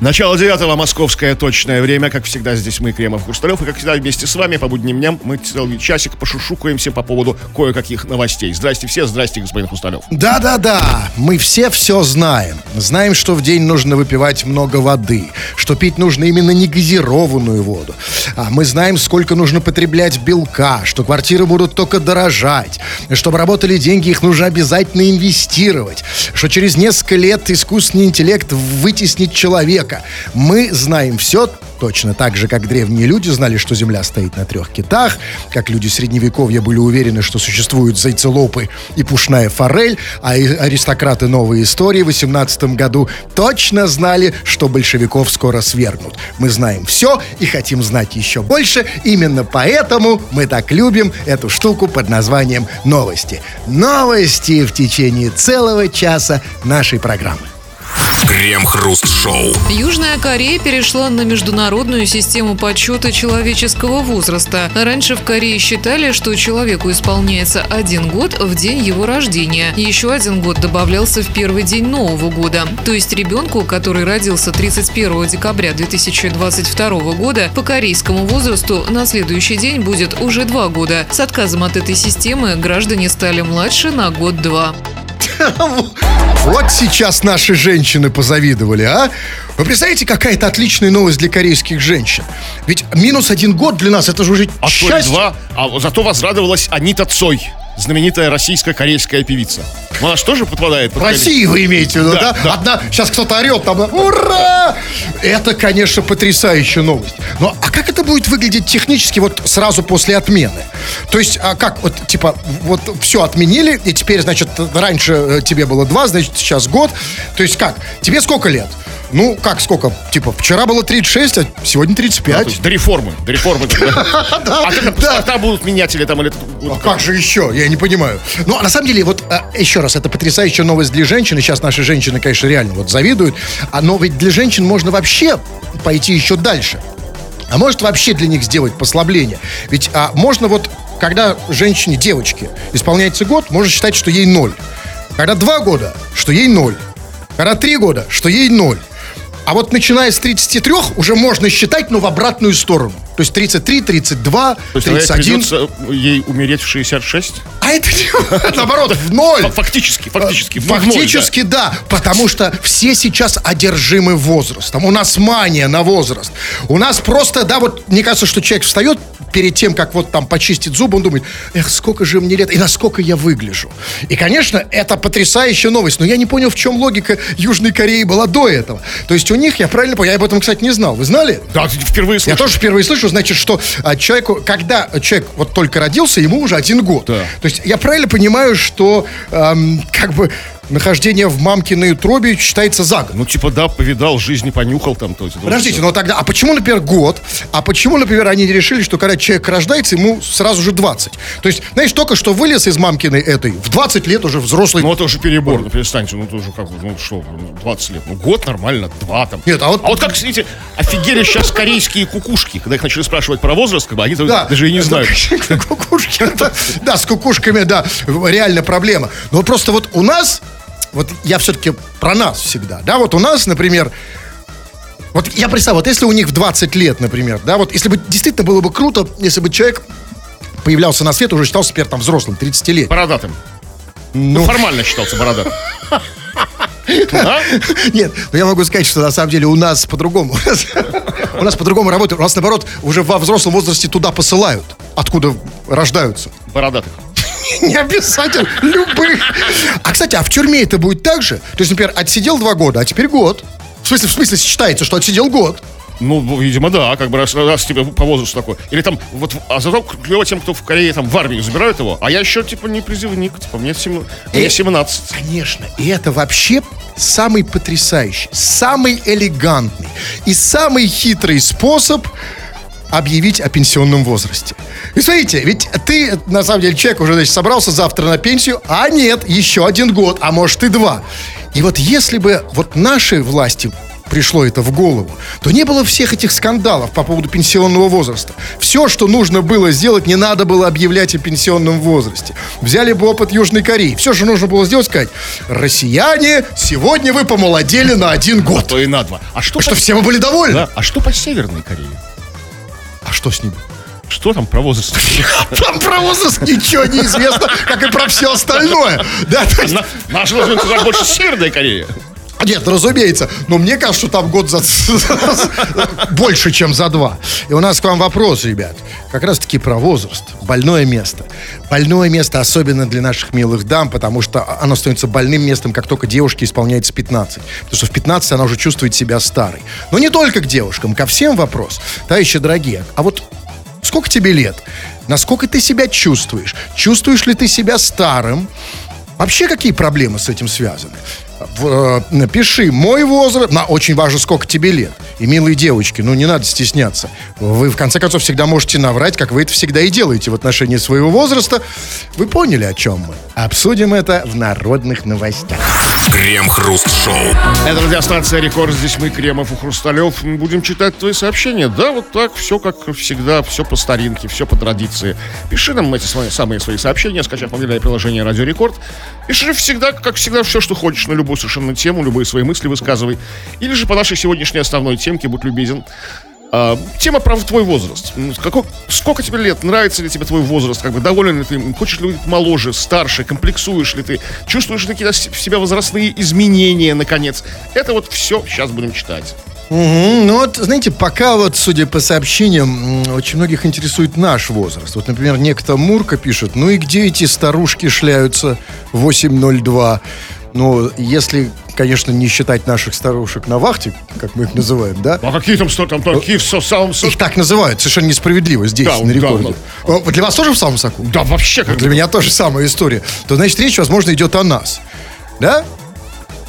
Начало девятого, московское точное время. Как всегда, здесь мы, Кремов Хрусталев. И, как всегда, вместе с вами по будним дням мы целый часик пошушукаемся по поводу кое-каких новостей. Здрасте все, здрасте, господин Хрусталев. Да-да-да, мы все все знаем. Знаем, что в день нужно выпивать много воды, что пить нужно именно негазированную воду. А мы знаем, сколько нужно потреблять белка, что квартиры будут только дорожать, чтобы работали деньги, их нужно обязательно инвестировать, что через несколько лет искусственный интеллект вытеснит человека. Мы знаем все точно так же, как древние люди знали, что Земля стоит на трех китах, как люди средневековья были уверены, что существуют зайцелопы и пушная форель, а аристократы новой истории в 18 году точно знали, что большевиков скоро свергнут. Мы знаем все и хотим знать еще больше, именно поэтому мы так любим эту штуку под названием «Новости». Новости в течение целого часа нашей программы. Крем-хруст-шоу. Южная Корея перешла на международную систему подсчета человеческого возраста. Раньше в Корее считали, что человеку исполняется один год в день его рождения. Еще один год добавлялся в первый день Нового года. То есть ребенку, который родился 31 декабря 2022 года, по корейскому возрасту на следующий день будет уже два года. С отказом от этой системы граждане стали младше на год-два. Вот сейчас наши женщины позавидовали, а? Вы представляете, какая-то отличная новость для корейских женщин? Ведь минус один год для нас, это же уже А счастье. два, а зато возрадовалась Анита Цой, знаменитая российско-корейская певица. Она же тоже подпадает под России вы имеете в виду, да? Да, да. Одна, сейчас кто-то орет там, ура! Это, конечно, потрясающая новость. Но а как это будет выглядеть технически вот сразу после отмены? То есть, а как, вот, типа, вот все отменили, и теперь, значит, раньше э, тебе было два, значит, сейчас год. То есть как? Тебе сколько лет? Ну, как сколько? Типа, вчера было 36, а сегодня То 35. есть до реформы, до реформы. А паспорта будут менять или там, или... А как же еще? Я не понимаю. Ну, а на самом деле, вот а, еще раз, это потрясающая новость для женщин. И сейчас наши женщины, конечно, реально вот завидуют. А, но ведь для женщин можно вообще пойти еще дальше. А может вообще для них сделать послабление. Ведь а, можно вот, когда женщине, девочке, исполняется год, можно считать, что ей ноль. Когда два года, что ей ноль. Когда три года, что ей ноль. А вот начиная с 33 уже можно считать, но в обратную сторону. То есть 33, 32, То есть ей 31. придется ей умереть в 66? А это не- наоборот, в ноль. Фактически, фактически. в ноль, Фактически да. потому что все сейчас одержимы возрастом. У нас мания на возраст. У нас просто, да, вот мне кажется, что человек встает перед тем, как вот там почистить зубы, он думает, эх, сколько же мне лет и насколько я выгляжу. И, конечно, это потрясающая новость, но я не понял, в чем логика Южной Кореи была до этого. То есть у них, я правильно понял, я об этом, кстати, не знал. Вы знали? Да, Да, впервые Я слышу. тоже впервые слышу, значит, что а, человеку, когда человек вот только родился, ему уже один год. Да. То есть я правильно понимаю, что эм, как бы нахождение в мамкиной утробе считается за год. Ну, типа, да, повидал, жизни понюхал там. То есть, Подождите, но тогда, а почему, например, год? А почему, например, они решили, что когда человек рождается, ему сразу же 20? То есть, знаешь, только что вылез из мамкиной этой, в 20 лет уже взрослый. Ну, это уже перебор, ну, перестаньте, ну, тоже как, бы, ну, что, ну, 20 лет, ну, год нормально, два там. Нет, а вот- А вот как, смотрите, офигели сейчас корейские кукушки, когда их начали спрашивать про возраст, как бы, они Да. даже и не знают. Кукушки, да, с кукушками, да, реально проблема. Но просто вот у нас, вот я все-таки про нас всегда, да, вот у нас, например, вот я представляю, вот если у них в 20 лет, например, да, вот если бы действительно было бы круто, если бы человек появлялся на свет, уже считался теперь там взрослым, 30 лет. Бородатым. Ну, формально считался бородатым. А? Нет, но я могу сказать, что на самом деле у нас по-другому. У нас по-другому работает. У нас, наоборот, уже во взрослом возрасте туда посылают, откуда рождаются. Бородатых. Не обязательно, любых. А, кстати, а в тюрьме это будет так же? То есть, например, отсидел два года, а теперь год. В смысле, в смысле считается, что отсидел год. Ну, видимо, да, как бы раз, раз тебе по возрасту такой. Или там, вот, а зато клево тем, кто в Корее там в армию забирают его, а я еще, типа, не призывник, типа, мне, сем- мне Э, 17. Конечно. И это вообще самый потрясающий, самый элегантный и самый хитрый способ объявить о пенсионном возрасте. И смотрите, ведь ты, на самом деле, человек уже, значит, собрался завтра на пенсию, а нет, еще один год, а может и два. И вот если бы вот наши власти пришло это в голову, то не было всех этих скандалов по поводу пенсионного возраста. Все, что нужно было сделать, не надо было объявлять о пенсионном возрасте. Взяли бы опыт Южной Кореи. Все, что нужно было сделать, сказать, россияне, сегодня вы помолодели на один год. То и на два. А что, Что по... все мы были довольны. Да, а что по Северной Корее? А что с ним? Что там про возраст? Там про возраст ничего не известно, как и про все остальное. Да, есть- На- Наша должна сказать больше Северная Корея. Нет, разумеется. Но мне кажется, что там год за... больше, чем за два. И у нас к вам вопрос, ребят. Как раз-таки про возраст. Больное место. Больное место особенно для наших милых дам, потому что оно становится больным местом, как только девушке исполняется 15. Потому что в 15 она уже чувствует себя старой. Но не только к девушкам, ко всем вопрос. Товарищи дорогие, а вот сколько тебе лет? Насколько ты себя чувствуешь? Чувствуешь ли ты себя старым? Вообще какие проблемы с этим связаны? В, э, напиши мой возраст, на очень важно, сколько тебе лет. И милые девочки, ну не надо стесняться. Вы в конце концов всегда можете наврать, как вы это всегда и делаете в отношении своего возраста. Вы поняли, о чем мы? Обсудим это в народных новостях. Крем-хруст-шоу. Это радиостанция «Рекорд». Здесь мы, Кремов и Хрусталев. Мы будем читать твои сообщения. Да, вот так, все как всегда, все по старинке, все по традиции. Пиши нам эти свои, самые свои сообщения, скачав мобильное приложение «Радио Рекорд». Пиши всегда, как всегда, все, что хочешь, на любую совершенно тему, любые свои мысли высказывай. Или же по нашей сегодняшней основной темке, будь любезен. А, тема про твой возраст. Какой, сколько тебе лет? Нравится ли тебе твой возраст? Как бы доволен ли ты? Хочешь ли быть моложе, старше? Комплексуешь ли ты? Чувствуешь ли какие-то в себя возрастные изменения, наконец? Это вот все сейчас будем читать. Мгм. Ну вот, знаете, пока вот, судя по сообщениям, очень многих интересует наш возраст. Вот, например, некто Мурка пишет, ну и где эти старушки шляются 802? Ну, если, конечно, не считать наших старушек на вахте, как мы их называем, да? А какие там, что там, такие в самом... со- Их так называют, совершенно несправедливо здесь, Да, на да, рекорде. О, Для вас тоже в самом соку? Да, вообще как Для меня тоже самая история. То, значит, речь, возможно, идет о нас. Да?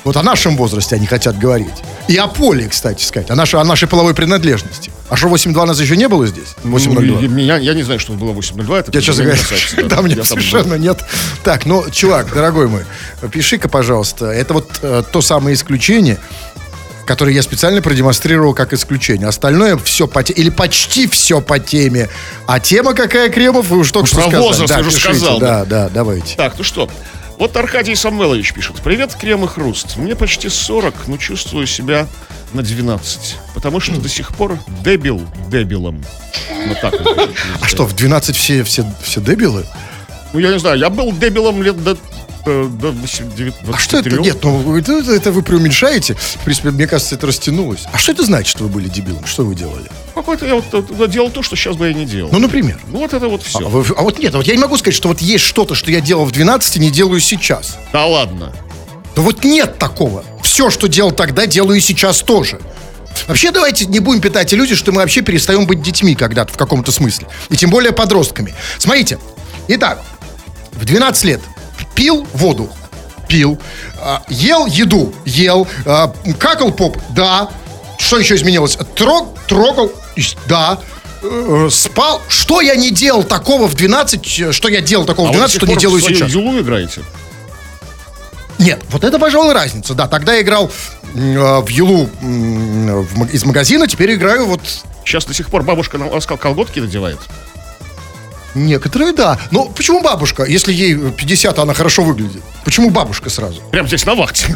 Вот о нашем возрасте они хотят говорить. И о поле, кстати сказать. О нашей, о нашей половой принадлежности. А что, 8.2 нас еще не было здесь? 8.02. Ну, Я, я не знаю, что было 8.02. Это Я, меня говоря, касается, да. да, мне совершенно нет. Так, ну, чувак, дорогой мой, пиши-ка, пожалуйста. Это вот э, то самое исключение, которое я специально продемонстрировал как исключение. Остальное все по теме, или почти все по теме. А тема какая, Кремов, вы уж только что про сказали. возраст да, уже пишите, сказал, Да, да, давайте. Так, ну что, вот Аркадий Самвелович пишет. Привет, Крем и Хруст. Мне почти 40, но чувствую себя на 12. Потому что до сих пор дебил дебилом. Вот так. А что, в 12 все, все, все дебилы? Ну, я не знаю, я был дебилом лет до, до 23. А что это? Нет, ну это, это вы преуменьшаете. В принципе, мне кажется, это растянулось. А что это значит, что вы были дебилом? Что вы делали? Какой-то я вот э, делал то, что сейчас бы я не делал. Ну, например. Ну, вот это вот все. А, вы- а вот нет, вот я не могу сказать, что вот есть что-то, что я делал в 12, не делаю сейчас. Да ладно. Да вот нет такого. Все, что делал тогда, делаю и сейчас тоже. Вообще, давайте не будем питать иллюзии, что мы вообще перестаем быть детьми когда-то в каком-то смысле. И тем более подростками. Смотрите. Итак, в 12 лет пил воду. Пил. А, ел еду. Ел. А, какал поп. Да. Что еще изменилось? Трог, трогал. Да. Э, Спал. Что я не делал такого в 12, э, что я делал такого в А до 12, сих что не в делаю сейчас? Юлу играете? Нет, вот это, пожалуй, разница. Да, тогда я играл э, в Юлу в ма- из магазина, теперь играю вот... Сейчас до сих пор бабушка на вас кол- колготки надевает. Некоторые, да. Но почему бабушка? Если ей 50, она хорошо выглядит. Почему бабушка сразу? Прямо здесь на вахте.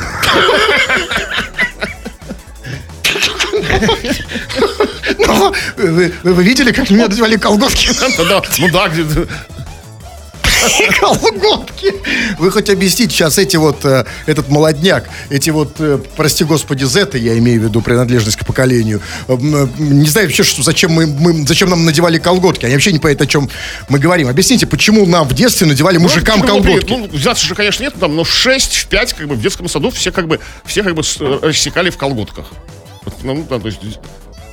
Ну, Вы, вы- вы видели, как мне надевали колготки? Да, Ну да, Колготки! Вы хоть объясните сейчас эти вот, э, этот молодняк, эти вот, э, прости господи, зеты, я имею в виду принадлежность к поколению, э, не знаю вообще, что, зачем, мы, мы- зачем нам надевали колготки. Они вообще не понимают, о чем мы говорим. Объясните, почему нам в детстве надевали мужикам Ну, колготки? Ну, взяться же, конечно, нет, там, но в 6, в 5, как бы, в детском саду все как бы, все как бы рассекали в колготках. Ну, да, то есть,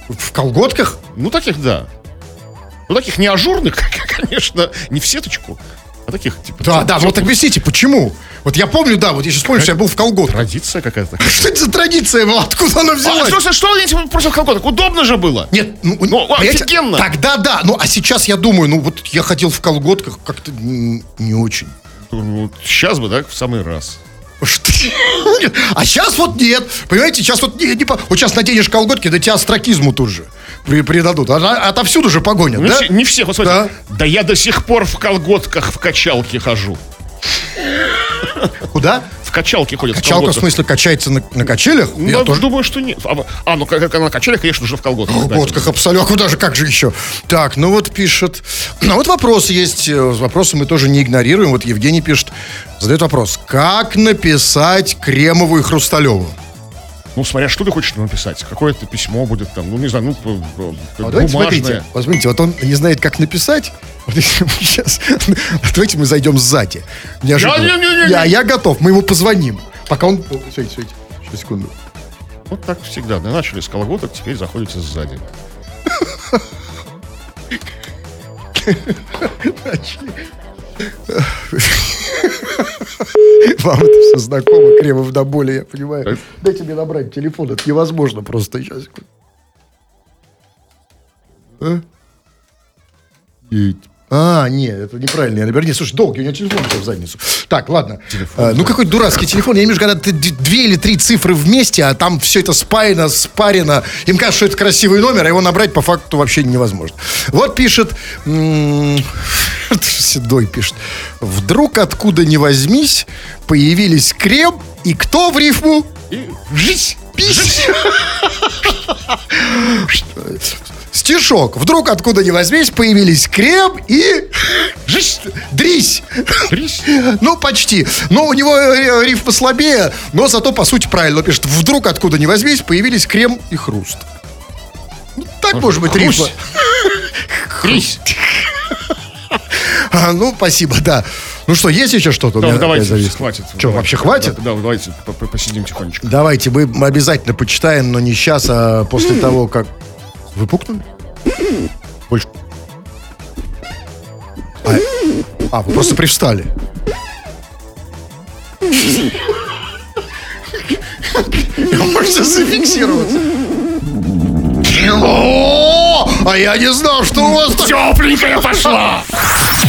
В колготках? ну, таких, да. Ну, таких не ажурных, конечно, не в сеточку, а таких, типа... Да, да, вот объясните, почему? Вот я помню, да, вот я сейчас помню, что я был в колготках. Традиция какая-то. Что это за традиция была? Откуда она А, взялась? слушай, что вы говорите против колготок? Удобно же было. Нет, ну, Ну, понимаете, офигенно. Тогда да, ну а сейчас я думаю, ну вот я ходил в колготках как-то не очень. Ну, Сейчас бы, да, в самый раз. Что А сейчас вот нет. Понимаете, сейчас вот не, не по- Вот сейчас наденешь колготки, да тебя астракизму тут же при- придадут. А- а- Отовсюду же погонят, Ну, да? не всех, вот смотрите. Да. Да. я до сих пор в колготках в качалке хожу. Куда? В качалке ходят. в Качалка, в колготках. смысле, качается на, на качелях? Ну, Я тоже думаю, что нет. А, а, ну, как, как на качелях, конечно, уже в колготках. В колготках абсолютно. Куда же, как же еще? Так, ну вот пишет. А вот вопрос есть. э, Вопросы мы тоже не игнорируем. Вот Евгений пишет, задает вопрос. Как написать Кремову и Хрусталеву? Ну, смотря, что ты хочешь написать. Какое-то письмо будет там, ну, не знаю, ну, А бумажное. смотрите, вот смотрите, вот он не знает, как написать. Вот если мы сейчас, давайте мы зайдем сзади. Неожиданно. Я- не- не- не- Я, я готов, мы ему позвоним. Пока он... Смотрите, смотрите, сейчас, секунду. Вот так всегда. Да, начали с колготок, теперь заходите сзади. Вам это все знакомо, Кремов до боли, я понимаю. Дайте мне набрать телефон, это невозможно просто. Сейчас. А? А, нет, это неправильно. Я наберу. Нет, слушай, долгий, у него телефон в задницу. Так, ладно. А, ну, какой дурацкий телефон. Я имею в виду, когда ты две или три цифры вместе, а там все это спаяно, спарено. Им кажется, что это красивый номер, а его набрать по факту вообще невозможно. Вот пишет... Седой пишет. Вдруг откуда ни возьмись, появились крем, и кто в рифму? Жизнь! Пись. Стишок. Вдруг откуда ни возьмись, появились крем и... Дрись. Дрись. Ну, почти. Но у него э, риф послабее, но зато, по сути, правильно пишет. Вдруг откуда ни возьмись, появились крем и хруст. Ну, так может быть рифма. Дрись. А, ну, спасибо, да. Ну что, есть еще что-то? Да, давайте, зависло? хватит. Что, Давайте. вообще хватит? Да, да, давайте по- по- посидим тихонечко. Давайте, мы обязательно почитаем, но не сейчас, а после того, как... Вы? Больше... А, а, вы просто привстали. Можете зафиксироваться. О, а я не знал, что у вас. Тепленькая пошла!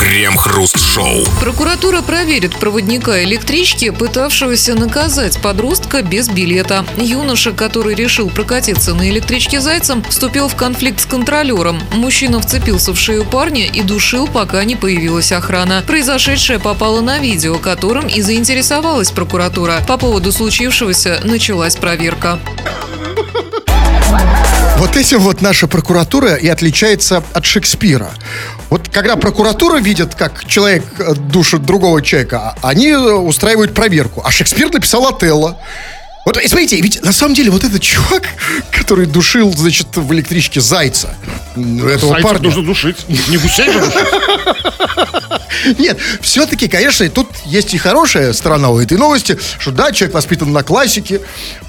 Крем-хруст-шоу. Прокуратура проверит проводника электрички, пытавшегося наказать подростка без билета. Юноша, который решил прокатиться на электричке зайцем, вступил в конфликт с контролером. Мужчина вцепился в шею парня и душил, пока не появилась охрана. Произошедшее попало на видео, которым и заинтересовалась прокуратура. По поводу случившегося началась проверка. Вот этим вот наша прокуратура и отличается от Шекспира. Вот когда прокуратура видит, как человек э, душит другого человека, а они э, устраивают проверку. А Шекспир написал Отелло. Вот и смотрите, ведь на самом деле вот этот чувак, который душил, значит, в электричке зайца, этого Зайцев парня. нужно душить. Не гусей же душить. Нет, все-таки, конечно, и тут есть и хорошая сторона у этой новости, что да, человек воспитан на классике.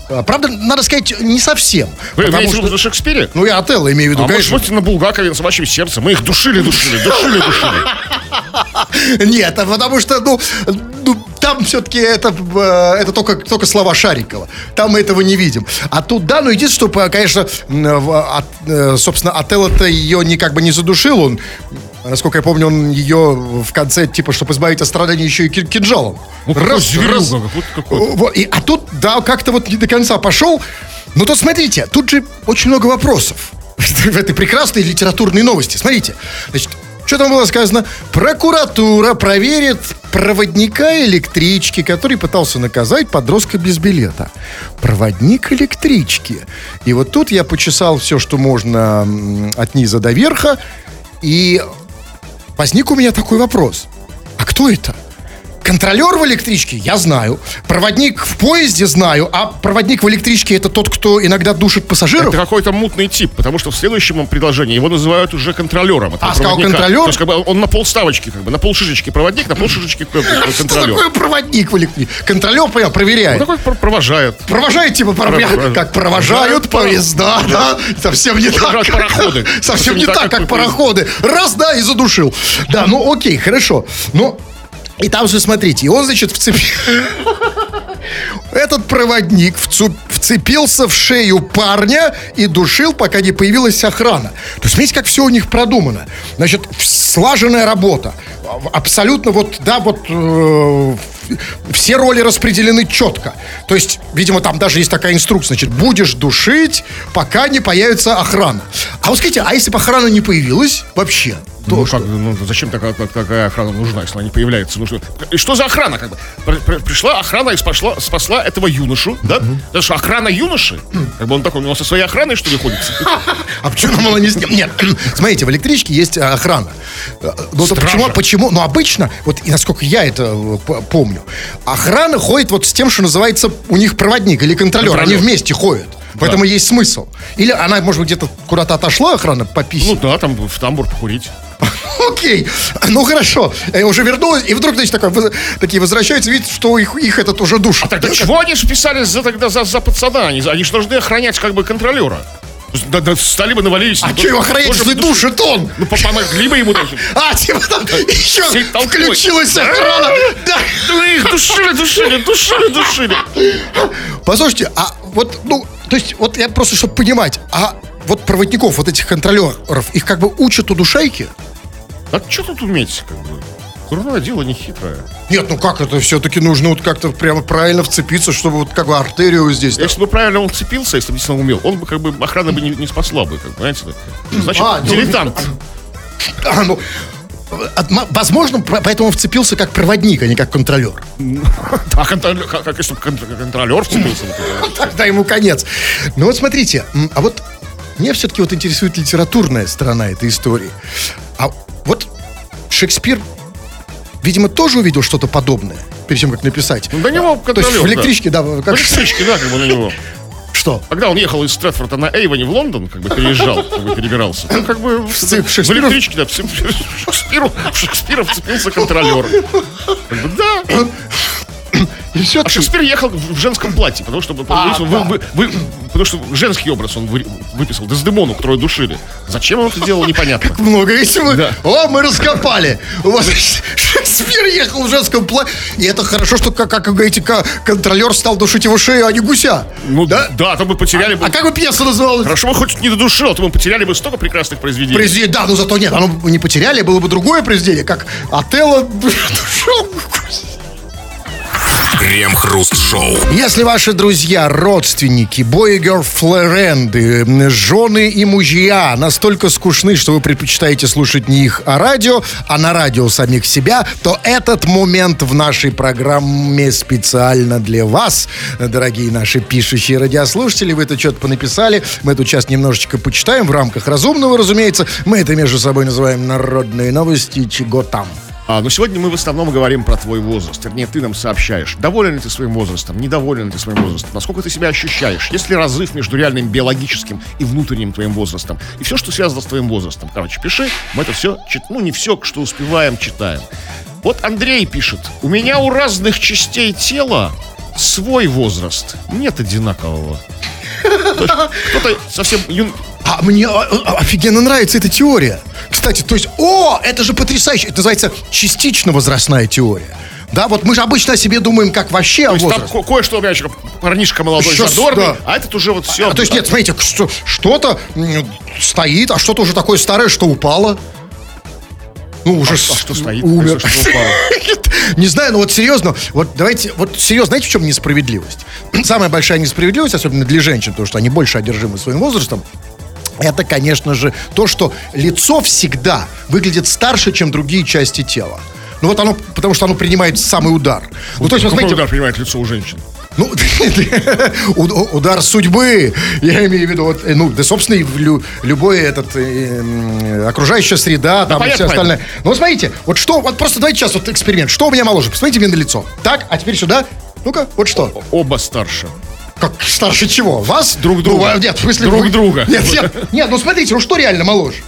А, Правда, надо сказать, не совсем. Вы имеете в что- на Шекспире? Ну, я Отелло имею в виду, А конечно. быть, на Булгакове, на собачьем сердце. Мы их душили, душили, душили, душили. Нет, а потому что, ну, ну, там все-таки это, э, это только, только слова Шарикова. Там мы этого не видим. А тут, да, ну, единственное, что, конечно, в- от, э, собственно, Отелло-то ее не как бы не задушил, он, насколько я помню, он ее в конце, типа, чтобы избавить от страданий, еще и ки- кинжалом. Ну, какой зверюга, вот какой. Вот, и, а тут, да, как-то вот не до конца пошел. Но тут, смотрите, тут же очень много вопросов в этой прекрасной литературной новости. Смотрите, значит, что там было сказано? Прокуратура проверит проводника электрички, который пытался наказать подростка без билета. Проводник электрички. И вот тут я почесал все, что можно от низа до верха, и возник у меня такой вопрос. А кто это? Контролер в электричке я знаю. Проводник в поезде знаю. А проводник в электричке это тот, кто иногда душит пассажиров? Это какой-то мутный тип, потому что в следующем предложении его называют уже контролером. этого А, сказал контролер? То есть, как бы он на полставочки, как бы, на полшишечки проводник, на полшишечки к- к- Что контролер. такое проводник в электричке? Контролер, понял, Он проверяет. такой пр- провожает. Провожает, типа, как провожают поезда, да? Совсем не так. Пароходы. Совсем не так, как пароходы. Раз, да, и задушил. Да, ну окей, хорошо. Но и там же, смотрите, и он, значит, вцепил... Этот проводник вцепился в шею парня и душил, пока не появилась охрана. То есть, смотрите, как все у них продумано. Значит, слаженная работа. Абсолютно вот, да, вот э, все роли распределены четко. То есть, видимо, там даже есть такая инструкция, значит, будешь душить, пока не появится охрана. А вот скажите, а если бы охрана не появилась вообще? То Ну, что? как, ну, зачем такая, такая охрана нужна, если она не появляется? Ну, что, и что за охрана? Как бы? При- при- Пришла охрана и спасла, спасла этого юношу, да? Это что, охрана юноши? Как бы он такой, у него со своей охраной, что ли, ходит? А почему она не с ним? Нет, смотрите, в электричке есть а, охрана. Э, Ну, почему, почему? Ну, обычно, вот и насколько я это э, помню, охрана ходит вот с тем, что называется у них проводник или. Контролер. Они вместе ходят. Поэтому есть смысл. Или она, может быть, где-то куда-то отошла охрана по Ну да, там в тамбур покурить. Окей, ну хорошо. Э, Уже вернулась, и вдруг, значит, такой, такие возвращаются, видят, что их, их этот уже душ. А тогда чего они же писались за, тогда за, за пацана? Они, они же должны охранять как бы контролера. Да, да, стали бы навалились. А Ну, что его охранять, если душ- душит он? Ну, по- помогли бы ему даже. А, типа там еще включилась охрана. Да. Да их душили, душили, душили, душили. Послушайте, а вот, ну, то есть, вот я просто, чтобы понимать, а вот проводников, вот этих контролеров, их как бы учат удушайки? А что тут уметь, как бы? Курное дело не хитрое. Нет, ну как это все-таки нужно вот как-то прямо правильно вцепиться, чтобы вот как бы артерию здесь. да. Если бы правильно он цепился, если бы действительно умел, он бы как бы охрана бы не, не спасла бы, как да. Значит, А, ну, дилетант. А, ну, от- м- возможно, поэтому вцепился как проводник, а не как контролер. А контролер, как, если контролер вцепился. тогда. Ему конец. Ну вот смотрите, а вот меня все-таки вот интересует литературная сторона этой истории. А вот Шекспир, видимо, тоже увидел что-то подобное, перед тем, как написать. Ну, до него То есть контролер, в электричке, да, да. как В электричке, да, как бы на него. что? Когда он ехал из Стрэдфорда на Эйвоне в Лондон, как бы переезжал, как бы перебирался, ну, как бы в, Шекспиру- в электричке, да, в Шекспиру, в Шекспира вцепился контролер. Как бы, да. И все А Шекспир ехал в женском платье, потому что, потому что, вы- вы- вы- потому что женский образ он вы- выписал, Дездемону, которую душили. Зачем он это делал, непонятно. много. Если мы... Да. О, мы раскопали. Вот Шекспир ехал в женском платье. И это хорошо, что, как, как вы говорите, контролер стал душить его шею, а не гуся. Ну да, да, то мы потеряли бы... А как бы пьеса называлась? Хорошо, мы хоть не додушил, а то мы потеряли бы столько прекрасных произведений. Произведение, да, но зато нет, оно бы не потеряли, было бы другое произведение, как Отелло душил. Крем-хруст-шоу. Если ваши друзья, родственники, бойгер-флоренды, жены и мужья настолько скучны, что вы предпочитаете слушать не их, а радио, а на радио самих себя, то этот момент в нашей программе специально для вас, дорогие наши пишущие радиослушатели. Вы это что-то понаписали, мы тут сейчас немножечко почитаем в рамках разумного, разумеется. Мы это между собой называем народные новости, чего там. А, но сегодня мы в основном говорим про твой возраст. Вернее, ты нам сообщаешь, доволен ли ты своим возрастом, недоволен ли ты своим возрастом, насколько ты себя ощущаешь, есть ли разрыв между реальным биологическим и внутренним твоим возрастом. И все, что связано с твоим возрастом. Короче, пиши, мы это все, чит- ну не все, что успеваем, читаем. Вот Андрей пишет, у меня у разных частей тела свой возраст, нет одинакового. Кто-то совсем юн- А мне офигенно нравится эта теория. Кстати, то есть, о, это же потрясающе. Это называется частично возрастная теория. Да, вот мы же обычно о себе думаем, как вообще То есть там возрасте. ко- кое-что, еще парнишка молодой, Еще задорный, да. а этот уже вот все. А, то есть, нет, смотрите, что, что-то стоит, а что-то уже такое старое, что упало. Ну, уже а с- что стоит? Умер. Что упало? Не знаю, но вот серьезно, вот давайте, вот серьезно, знаете, в чем несправедливость? Самая большая несправедливость, особенно для женщин, потому что они больше одержимы своим возрастом, это, конечно же, то, что лицо всегда выглядит старше, чем другие части тела. Ну вот оно, потому что оно принимает самый удар. Ну, то есть, Какой смотрите, удар принимает лицо у женщин? ну, уд- удар судьбы, я имею в виду, вот, ну, да, собственно, и лю- любой этот, э, окружающая среда, там, и понятно, все остальное. Ну, вот смотрите, вот что, вот просто давайте сейчас вот эксперимент. Что у меня моложе? Посмотрите мне на лицо. Так, а теперь сюда. Ну-ка, вот что. Оба старше. Как старше чего? Вас? Друг друга. Ну, а, нет, в смысле... Друг друга. Нет, нет, нет, ну смотрите, ну что реально моложе?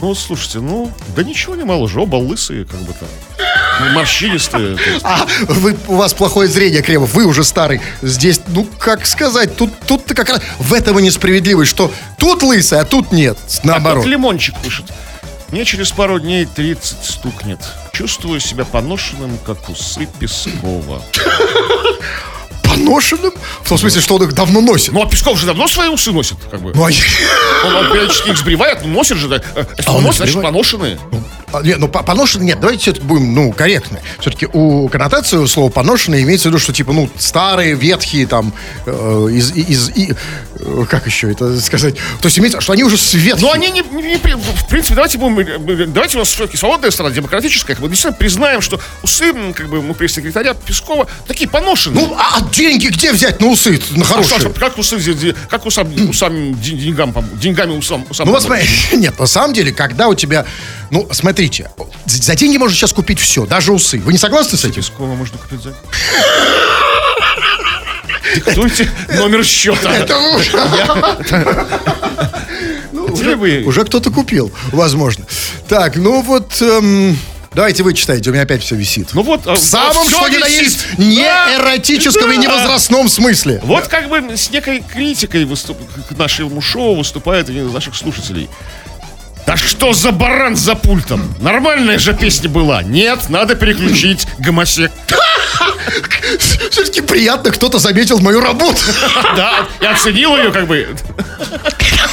Ну, слушайте, ну, да ничего не моложе, оба лысые, как бы там. Ну, Морщинистые. А, вы, у вас плохое зрение, Кремов, вы уже старый. Здесь, ну, как сказать, тут, тут как раз в этом и несправедливость, что тут лысый, а тут нет, наоборот. вот Лимончик пишет. Мне через пару дней 30 стукнет. Чувствую себя поношенным, как усы Пескова. поношенным? В том смысле, что он их давно носит. Ну, а Песков же давно свои усы носит, как бы. Ну, а Он, он периодически их сбривает, но носит же, да. Э, Если А он носит, значит, поношенные. А, Нет, ну по- поношенный нет, давайте все-таки будем, ну, корректны. Все-таки у коннотации у слова поношенный имеется в виду, что типа, ну, старые, ветхие, там, э, из, из, и- как еще это сказать? То есть имеется, что они уже светлые. Но они не, не- не в принципе, давайте будем, э, давайте у нас все-таки свободная страна, демократическая, как бы, действительно признаем, что усы, как бы, ну, пресс-секретаря Пескова такие поношенные. Ну, а деньги где взять на усы, на А что, хорошие? что, как усы, как усам, усам ден- деньгам, деньгами усам, усам Ну вот смотри, нет, на самом деле, когда у тебя, ну, смотрите, за деньги можно сейчас купить все, даже усы. Вы не согласны с этим? Пескова можно купить за... Диктуйте номер счета. Это уже, бы... уже кто-то купил, возможно. Так, ну вот, эм, давайте вы читайте, у меня опять все висит. Ну вот, В самом, что ни на есть, не Да, эротическом и да. невозрастном смысле. Вот как бы с некой критикой выступ... к нашему шоу выступает один из наших слушателей. Да что за баран за пультом? Нормальная же песня была. Нет, надо переключить гомосек. Все-таки приятно, кто-то заметил мою работу. Да, и оценил ее как бы.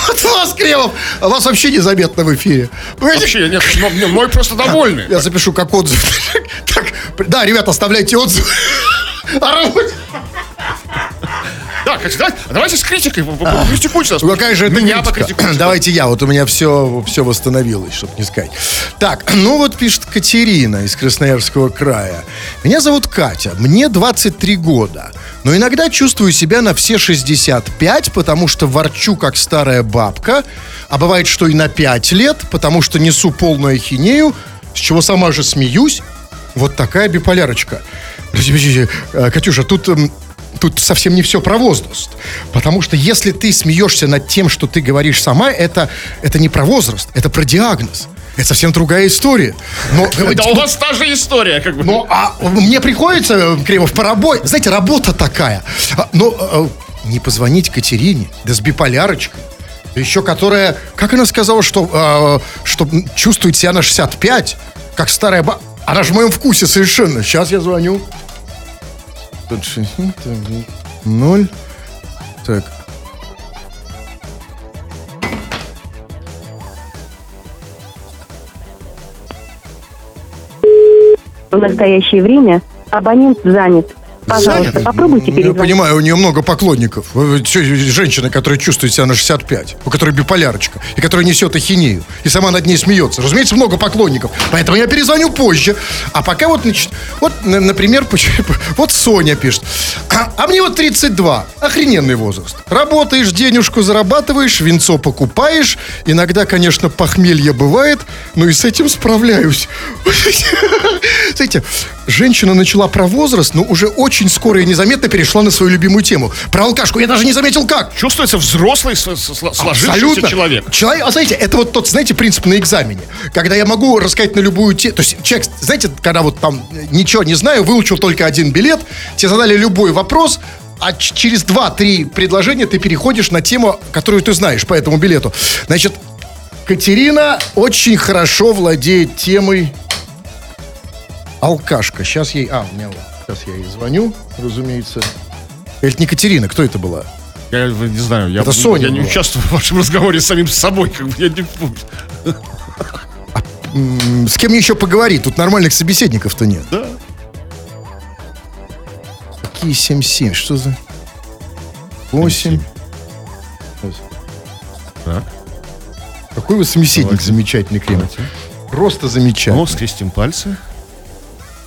Вот вас, Кремов, вас вообще незаметно в эфире. Вообще, нет, мой просто довольный. Я запишу как отзыв. Так, да, ребята, оставляйте отзывы. о работе. Да, кстати, давайте, с критикой. Критикуйте нас. Ну, какая же это Меня покритикуйте. Давайте я, вот у меня все, все восстановилось, чтобы не сказать. Так, ну вот пишет Катерина из Красноярского края. Меня зовут Катя, мне 23 года. Но иногда чувствую себя на все 65, потому что ворчу как старая бабка. А бывает, что и на 5 лет, потому что несу полную ахинею, с чего сама же смеюсь. Вот такая биполярочка. Э, Катюша, тут... Тут совсем не все про возраст. Потому что если ты смеешься над тем, что ты говоришь сама, это, это не про возраст, это про диагноз. Это совсем другая история. Но, Да у вас та же история, как бы. но а, мне приходится, э, Кремов, по работе. Знаете, работа такая. А, Но э, не позвонить Катерине, да с биполярочкой. Еще которая, как она сказала, что, э, что чувствует себя на 65, как старая ба... Она же в моем вкусе совершенно. Сейчас я звоню. Тут шесть, так, Ноль. Так. В настоящее время абонент занят. Пожалуйста, Занят? попробуйте Я перезвонить. понимаю, у нее много поклонников. Женщина, которая чувствует себя на 65, у которой биполярочка, и которая несет ахинею, и сама над ней смеется. Разумеется, много поклонников. Поэтому я перезвоню позже. А пока вот, значит, вот, например, вот Соня пишет. А, а мне вот 32. Охрененный возраст. Работаешь, денежку зарабатываешь, венцо покупаешь. Иногда, конечно, похмелье бывает, но и с этим справляюсь. Знаете, женщина начала про возраст, но уже очень скоро и незаметно перешла на свою любимую тему. Про алкашку я даже не заметил как. Чувствуется взрослый, сложившийся Абсолютно. человек. Человек, а знаете, это вот тот, знаете, принцип на экзамене. Когда я могу рассказать на любую тему. То есть человек, знаете, когда вот там э, ничего не знаю, выучил только один билет, тебе задали любой вопрос, а через 2-3 предложения ты переходишь на тему, которую ты знаешь по этому билету. Значит, Катерина очень хорошо владеет темой алкашка. Сейчас ей... А, у меня. Сейчас я ей звоню, разумеется. Это не Катерина, кто это была? Я не знаю, я, Это Соня я не была. участвую в вашем разговоре с самим собой, как бы я не М, С кем еще поговорить? Тут нормальных собеседников-то нет. Да. Какие 7-7? Что за... 8. Так. Какой вы собеседник Давайте. замечательный. Давайте. Просто замечательный. Ну, скрестим пальцы.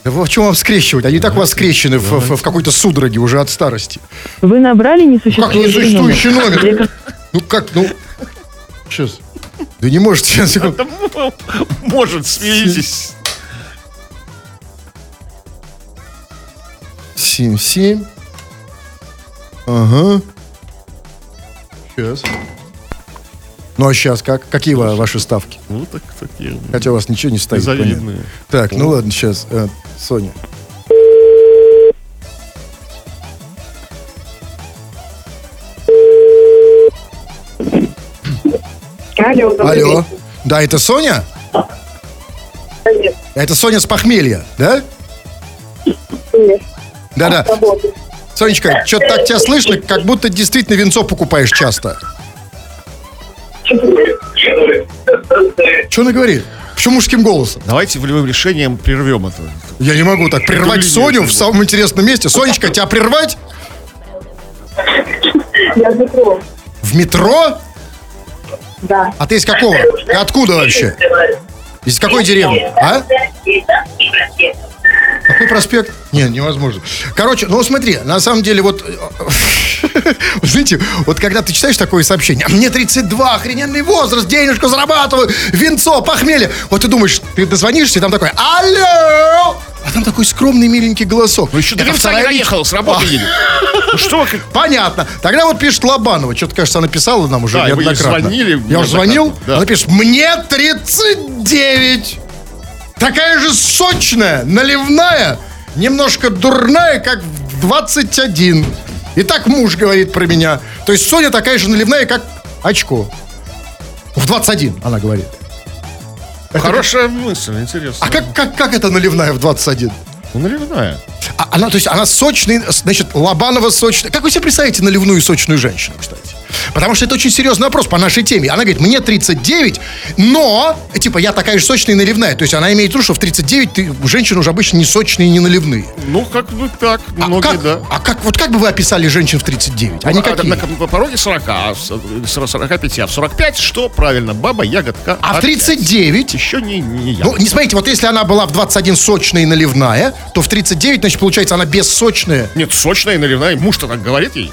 Да в чем вам скрещивать? Они так у вас скрещены в, в- в какой-то судороге уже от старости. Вы набрали Как несуществующий несуществующий номер. номер? Ну как, ну... Сейчас. Да не может, сейчас, м- может, смиритесь. 7-7. Ага. Сейчас. Ну а сейчас как? Какие ва- ваши ставки? Ну, так, такие Хотя у вас ничего не стоит. завидные. Так, ну ладно, сейчас. э, Соня. Алло, Алло. вечер. Да, это Соня? Нет, Это Соня с похмелья, да? нет, Да-да. Сонечка, что-то так тебя слышно, как будто действительно венцо покупаешь часто. Что она говорит? Почему мужским голосом? Давайте волевым решением прервем это. Я не могу так прервать линию Соню в самом интересном месте. Сонечка, тебя прервать? Я в метро. В метро? Да. А ты из какого? Ты откуда вообще? Из какой деревни? А? Какой проспект? Не, невозможно. Короче, ну смотри, на самом деле вот... Знаете, вот когда ты читаешь такое сообщение, мне 32, охрененный возраст, денежку зарабатываю, венцо, похмелье. Вот ты думаешь, ты дозвонишься, и там такой, алло! А там такой скромный, миленький голосок. Ну еще до конца не доехал, с работы едет. Ну что. Понятно. Тогда вот пишет Лобанова. Что-то, кажется, она писала нам уже Да, неоднократно. звонили Я уже звонил? да. Она пишет, мне 39. Такая же сочная, наливная, немножко дурная, как в 21. И так муж говорит про меня. То есть Соня такая же наливная, как очко. В 21, она говорит. Хорошая мысль, интересно. А как, как, как это наливная в 21? Ну, наливная. А она, то есть она сочный, значит, Лобанова сочная. Как вы себе представляете наливную сочную женщину, кстати? Потому что это очень серьезный вопрос по нашей теме. Она говорит, мне 39, но, типа, я такая же сочная и наливная. То есть она имеет в виду, что в 39 ты, женщины уже обычно не сочные и не наливные. Ну, как бы так, А многие, как, да. а как, вот как бы вы описали женщин в 39? Они А, какие? на, пороге 40, а в с- 45, а в 45 что? Правильно, баба, ягодка. А в опять. 39? Еще не, не я. Ну, не смотрите, вот если она была в 21 сочная и наливная, то в 39, значит, получается, она бессочная. Нет, сочная и наливная. Муж-то так говорит ей.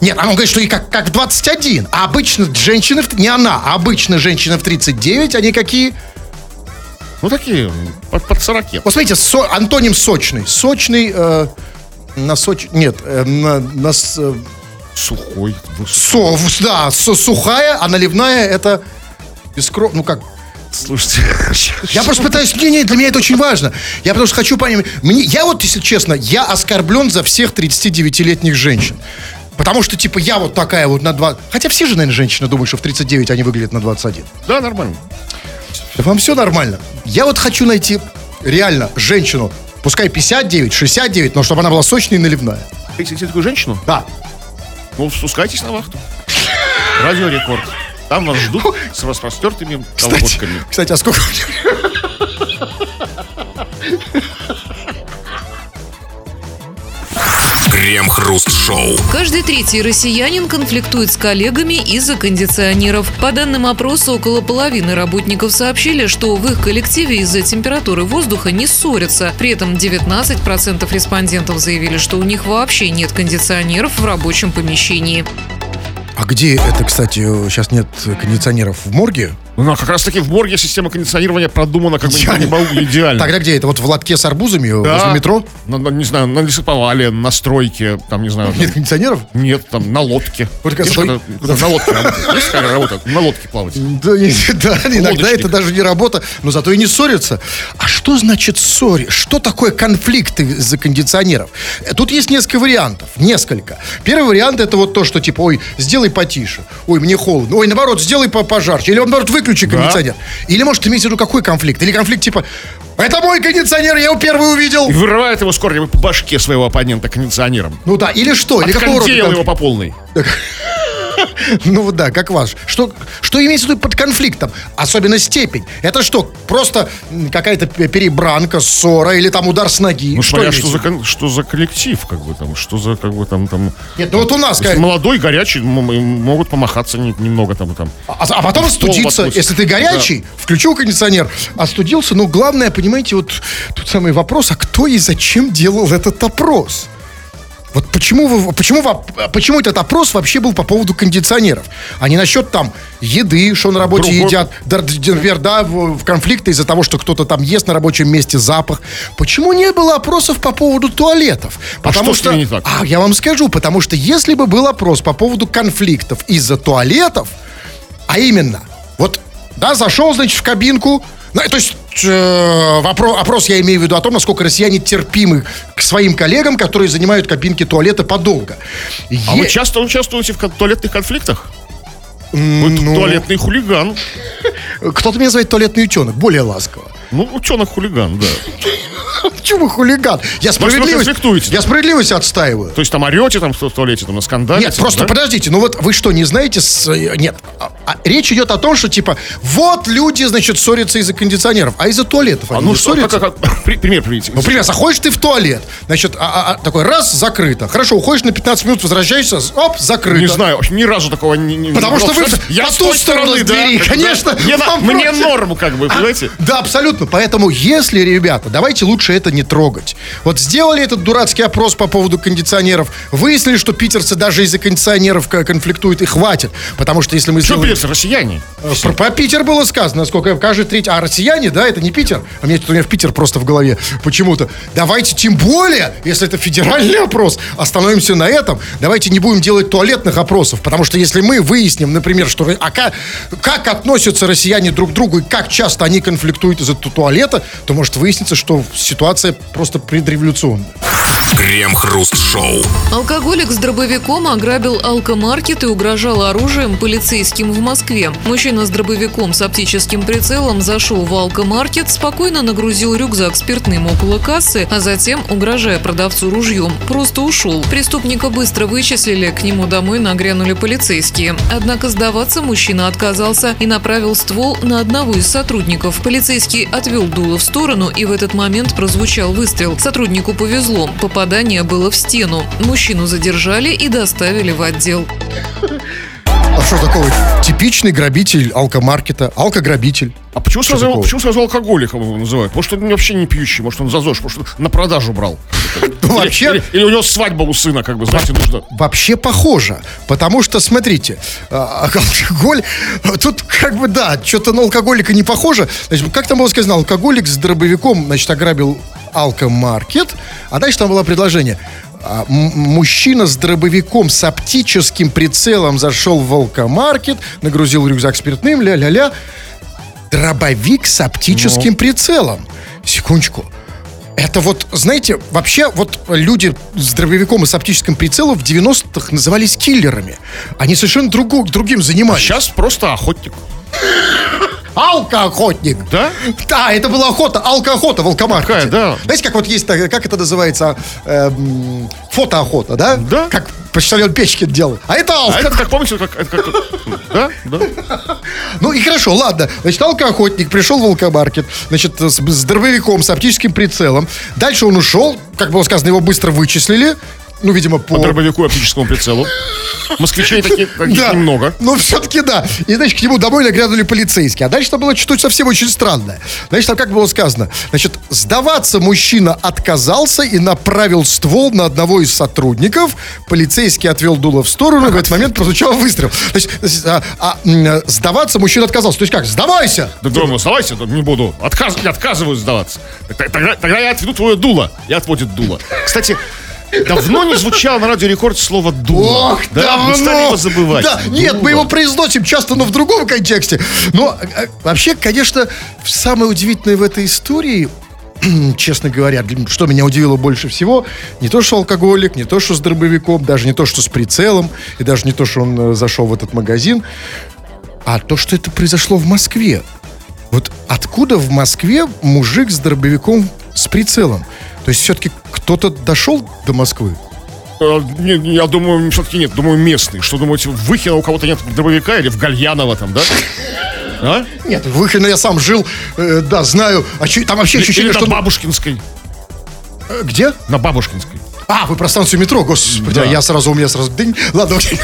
Нет, она говорит, что и как, как в 21. А обычно женщины, в- не она, а обычно женщины в 39, они какие? Ну, такие, под, под 40. Вот смотрите, со- антоним сочный. Сочный, э, на соч... Нет, э, на, на э, Сухой. со, да, со- сухая, а наливная это бескров... Ну как, Слушайте. Я просто пытаюсь... Не, не, для меня это очень важно. Я просто хочу понять... Мне, я вот, если честно, я оскорблен за всех 39-летних женщин. Потому что, типа, я вот такая вот на 2... Хотя все же, наверное, женщины думают, что в 39 они выглядят на 21. Да, нормально. Да вам все нормально. Я вот хочу найти реально женщину, пускай 59, 69, но чтобы она была сочная и наливная. Хотите такую женщину? Да. Ну, спускайтесь на вахту. Радио Рекорд. Там вас ждут с распростертыми Кстати, колготками. кстати, а сколько... Крем-хруст-шоу. Каждый третий россиянин конфликтует с коллегами из-за кондиционеров. По данным опроса, около половины работников сообщили, что в их коллективе из-за температуры воздуха не ссорятся. При этом 19% респондентов заявили, что у них вообще нет кондиционеров в рабочем помещении. А где это, кстати, сейчас нет кондиционеров в морге? Ну, а как раз таки в морге система кондиционирования продумана как бы Идеально. не бау- идеально. Тогда где это? Вот в лотке с арбузами Да. возле метро? На- на- не знаю, на лесоповале, на стройке, там, не знаю. там- Нет кондиционеров? Нет, там, на лодке. Видишь, стой- на лодке работает. Есть работа? На лодке плавать. Да, иногда это даже не работа, но зато и не ссорятся. А что значит ссоре? Что такое конфликты из-за кондиционеров? Э, Тут есть несколько вариантов. Несколько. Первый вариант это вот то, что типа, ой, сделай потише. Ой, мне холодно. Ой, наоборот, сделай по- пожарче. Или наоборот, выключи кондиционер. Или может иметь в виду какой конфликт? Или конфликт типа, это мой кондиционер, я его первый увидел. И вырывает его с корнем по башке своего оппонента кондиционером. Ну да, или что? Или какого рода его по полной. Ну вот да, как ваш. Что, что имеется в виду под конфликтом? Особенно степень. Это что, просто какая-то перебранка, ссора или там удар с ноги? Ну, смотря имеется что за, что за коллектив, как бы там, что за, как бы там, там. Нет, ну вот у нас... Как- молодой, горячий, могут помахаться не- немного там, там. А, а потом пол остудиться. воткнуть. Если ты горячий, включил кондиционер, остудился. Но главное, понимаете, вот тут самый вопрос, а кто и зачем делал этот опрос? Вот почему, вы, почему, почему этот опрос вообще был по поводу кондиционеров, а не насчет там еды, что на работе Другой- едят, да, например, да, в, конфликты из-за того, что кто-то там ест на рабочем месте запах. Почему не было опросов по поводу туалетов? что с ними не так? А, я вам скажу, потому что если бы был опрос по поводу конфликтов из-за туалетов, а именно, вот, да, зашел, значит, в кабинку, ну, то есть э, вопро- опрос я имею в виду о том, насколько россияне терпимы к своим коллегам, которые занимают кабинки туалета подолго. А Е- вы часто участвуете в туалетных конфликтах? Вы ну, туалетный хулиган. Кто-то меня называет туалетный утенок, более ласково. Ну, ученый-хулиган, да. Чего хулиган? Я справедливость, я справедливость отстаиваю. То есть там орете там в туалете, там на скандале. Нет, просто подождите, ну вот вы что, не знаете? с- э, нет, а- а речь идет о том, что типа вот люди, значит, ссорятся из-за кондиционеров, а из-за туалетов А они ну не что, ссорятся. как, как- при- пример приведите. Ну, пример, заходишь ты в туалет, значит, а- а- а, такой раз, закрыто. Хорошо, уходишь на 15 минут, возвращаешься, оп, закрыто. Не знаю, ни разу такого не... не- Потому что вы я по ту той сторону стороны, да, двери, да. конечно, Мне, на- вам мне норму, как бы, понимаете? Да, абсолютно. Поэтому, если, ребята, давайте лучше это не трогать. Вот сделали этот дурацкий опрос по поводу кондиционеров, выяснили, что питерцы даже из-за кондиционеров конфликтуют, и хватит. Потому что если мы сделаем... пьется, россияне? Э, Про, про Питер было сказано, насколько каждый третий. А россияне, да, это не Питер. А мне тут у меня в Питер просто в голове почему-то. Давайте тем более, если это федеральный опрос, остановимся на этом. Давайте не будем делать туалетных опросов. Потому что если мы выясним, например, что а как, как относятся россияне друг к другу и как часто они конфликтуют из-за ту- туалета, то может выясниться, что ситуация просто предреволюционная. Крем-хруст-шоу. Алкоголик с дробовиком ограбил алкомаркет и угрожал оружием полицейским в Москве. Мужчина с дробовиком с оптическим прицелом зашел в алкомаркет, спокойно нагрузил рюкзак спиртным около кассы, а затем, угрожая продавцу ружьем, просто ушел. Преступника быстро вычислили, к нему домой нагрянули полицейские. Однако сдаваться мужчина отказался и направил ствол на одного из сотрудников. Полицейский отвел дуло в сторону, и в этот момент прозвучал выстрел. Сотруднику повезло. Попадание было в стену. Мужчину задержали и доставили в отдел. А что такого? Типичный грабитель алкомаркета, алкограбитель. А почему Что сразу, такого? почему сразу алкоголиком его называют? Может, он вообще не пьющий, может, он за ЗОЖ, может, он на продажу брал. Ну, вообще- Или, или у него свадьба у сына, как бы, знаете, нужно... Вообще похоже, потому что, смотрите, а, алкоголь, тут как бы, да, что-то на алкоголика не похоже. Значит, как там было сказано, алкоголик с дробовиком, значит, ограбил алкомаркет, а дальше там было предложение. А, Мужчина с дробовиком с оптическим прицелом зашел в алкомаркет, нагрузил рюкзак спиртным, ля-ля-ля. Дробовик с оптическим прицелом. Секундочку. Это вот, знаете, вообще вот люди с дробовиком и с оптическим прицелом в 90-х назывались киллерами. Они совершенно другу- другим занимались. Сейчас просто охотник. Алкоохотник. Да? Да, это была охота, алкоохота в алкомаркете. Такая, да. Знаете, как вот есть, как это называется, эм, фотоохота, да? Да. Как почтальон Печкин делал. А это А алко. это, как помните, как... это как- да? Да? Ну и хорошо, ладно. Значит, алкоохотник пришел в алкомаркет, значит, с, с дробовиком, с оптическим прицелом. Дальше он ушел, как было сказано, его быстро вычислили. Ну, видимо, по... По дробовику и оптическому прицелу. Москвичей таких, таких Да, немного. но все-таки да. И, значит, к нему домой нагрянули полицейские. А дальше там было что-то совсем очень странное. Значит, там как было сказано. Значит, сдаваться мужчина отказался и направил ствол на одного из сотрудников. Полицейский отвел дуло в сторону, и в этот момент прозвучал выстрел. Значит, а, а, сдаваться мужчина отказался. То есть как, сдавайся! Да дома сдавайся, да не буду. Отказ, я отказываюсь сдаваться. Тогда, тогда я отведу твое дуло. И отводит дуло. Кстати, давно не звучало на радио рекорд слово дуло. Ох, да, давно! мы стали его забывать. Да, нет, мы его произносим часто, но в другом контексте. Но э, вообще, конечно, самое удивительное в этой истории, честно говоря, что меня удивило больше всего, не то, что алкоголик, не то, что с дробовиком, даже не то, что с прицелом, и даже не то, что он э, зашел в этот магазин, а то, что это произошло в Москве. Вот откуда в Москве мужик с дробовиком с прицелом? То есть все-таки кто-то дошел до Москвы? Э, не- не, я думаю, все-таки нет. Думаю, местный. Что думаете, в Выхино у кого-то нет дробовика или в Гальяново там, да? А? Нет, в Выхино я сам жил, э, да, знаю. А чё- там вообще ощущение, что... на Бабушкинской. Э, Где? На Бабушкинской. А, вы про станцию метро, господи, Да. а я сразу, у меня сразу дынь. Ладно, окей.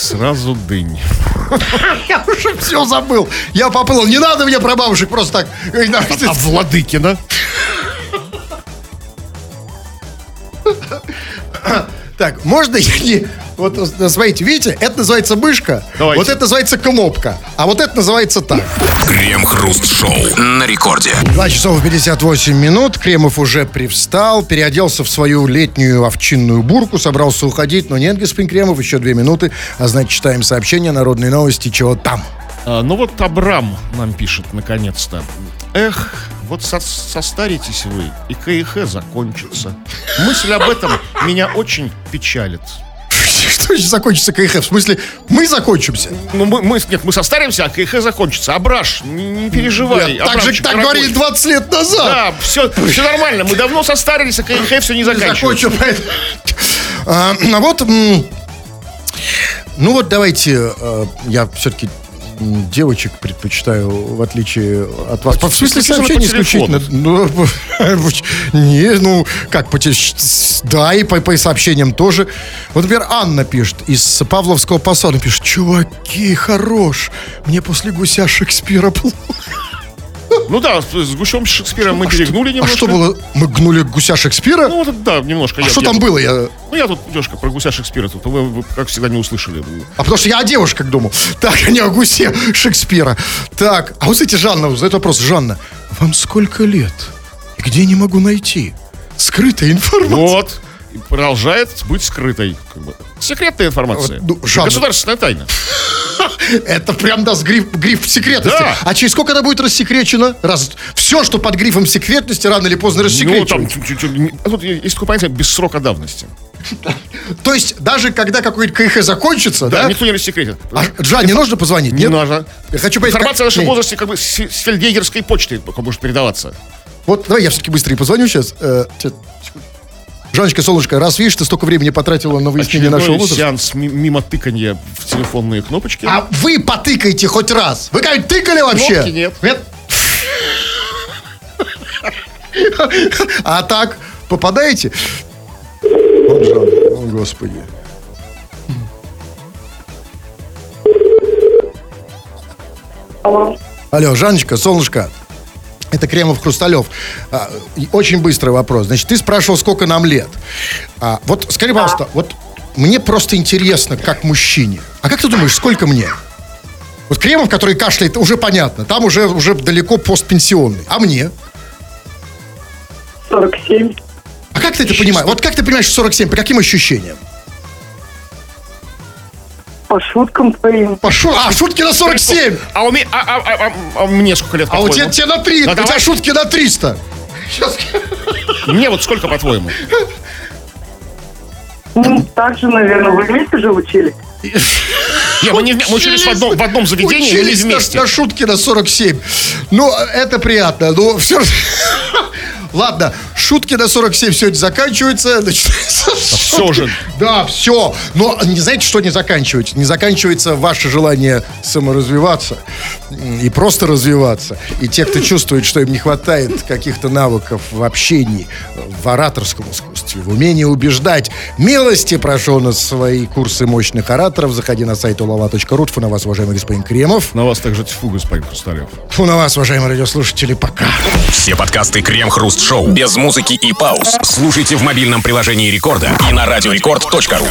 Сразу дынь. я уже все забыл. Я поплыл. Не надо мне про бабушек просто так. Эй, на- А Владыкина? Так, можно я не... Вот, смотрите, видите, это называется мышка, Давайте. вот это называется кнопка, а вот это называется так. Крем-хруст-шоу на рекорде. 2 часов 58 минут, Кремов уже привстал, переоделся в свою летнюю овчинную бурку, собрался уходить, но нет, господин Кремов, еще две минуты, а значит, читаем сообщение, народные новости, чего там. А, ну вот Абрам нам пишет, наконец-то. Эх, вот со- состаритесь вы, и КИХ закончится. Мысль об этом меня очень печалит. Что значит закончится КХ? В смысле, мы закончимся? Ну, мы, мы- нет, мы состаримся, а КХ закончится. Абраш, не, не переживай. так же так дорогой. говорили 20 лет назад. Да, все, все нормально. Мы давно состарились, а КХ все не заканчивается. Закончу, поэтому- А, а вот, ну вот давайте, э, я все-таки девочек предпочитаю, в отличие от вас. В смысле сообщений по исключительно. Ну, не, ну, как, по да, и по, по сообщениям тоже. Вот, например, Анна пишет, из Павловского посада пишет, чуваки, хорош, мне после гуся Шекспира плохо. Ну да, с гусем Шекспира мы А что- перегнули А немножко. что было? Мы гнули гуся Шекспира? Ну, вот, да, немножко. а Я- что я там было? Я... Ну, я тут немножко про гуся Шекспира тут, вы, вы, как всегда, не услышали. А потому что я о девушках думал. Так, а не о гусе Шекспира. Так, а вот, кстати, Жанна задает вопрос. Жанна, вам сколько лет? И где не могу найти? Скрытая информация. Вот. И продолжает быть скрытой. Как бы. Секретная информация. Вот, ну, Жанна- Государственная тайна. Это прям даст гриф, гриф секретности. Да. А через сколько это будет рассекречено? Раз все, что под грифом секретности, рано или поздно Ну, рассекречено. там, чуть-чуть- чуть- а тут есть такое понятие без срока давности. То есть, даже когда какой-то КХ закончится, да? Да, никто не рассекретит. А, Жан, не нужно позвонить? Не Нет? нужно. Я хочу понять, Информация о как- нашем не. возрасте как бы с, с фельдъегерской только может передаваться. Вот, давай я все-таки быстрее позвоню сейчас. Э. Жанночка, солнышко, раз видишь, ты столько времени потратила на выяснение нашего возраста. сеанс ми- мимо тыканья в телефонные кнопочки. А вы потыкайте хоть раз. Вы как тыкали вообще? Кнопки нет. А так, попадаете? Вот Жан, о господи. Алло. Алло, Жанночка, солнышко. Это Кремов Хрусталев. А, очень быстрый вопрос. Значит, ты спрашивал, сколько нам лет. А, вот скажи, пожалуйста, вот мне просто интересно, как мужчине. А как ты думаешь, сколько мне? Вот Кремов, который кашляет, уже понятно. Там уже, уже далеко постпенсионный. А мне? 47. А как ты это понимаешь? Вот как ты понимаешь 47? По каким ощущениям? По шуткам твоим. Пошел. А, шутки на 47. А, у меня, а, а- а- а- а мне сколько лет, А у тебя, тебе на 3. Да у тебя шутки на 300. Сейчас. Мне вот сколько, по-твоему? Ну, так же, наверное, вы вместе же учили? Не, мы, не, мы учились в одном, в одном заведении, Учились на- вместе. На, шутки на 47. Ну, это приятно. Ну, все Ладно, шутки на 47 сегодня заканчиваются. начинается Все же. Да, все. Но не знаете, что не заканчивается? Не заканчивается ваше желание саморазвиваться и просто развиваться. И те, кто чувствует, что им не хватает каких-то навыков в общении, в ораторском искусстве, в умении убеждать. Милости прошу на свои курсы мощных ораторов. Заходи на сайт улава.ру. Тьфу на вас, уважаемый господин Кремов. На вас также тьфу, господин Хрусталев. Тьфу на вас, уважаемые радиослушатели. Пока. Все подкасты Крем-Хруст-Шоу без музыки и пауз слушайте в мобильном приложении Рекорда и на радиорекорд.ру.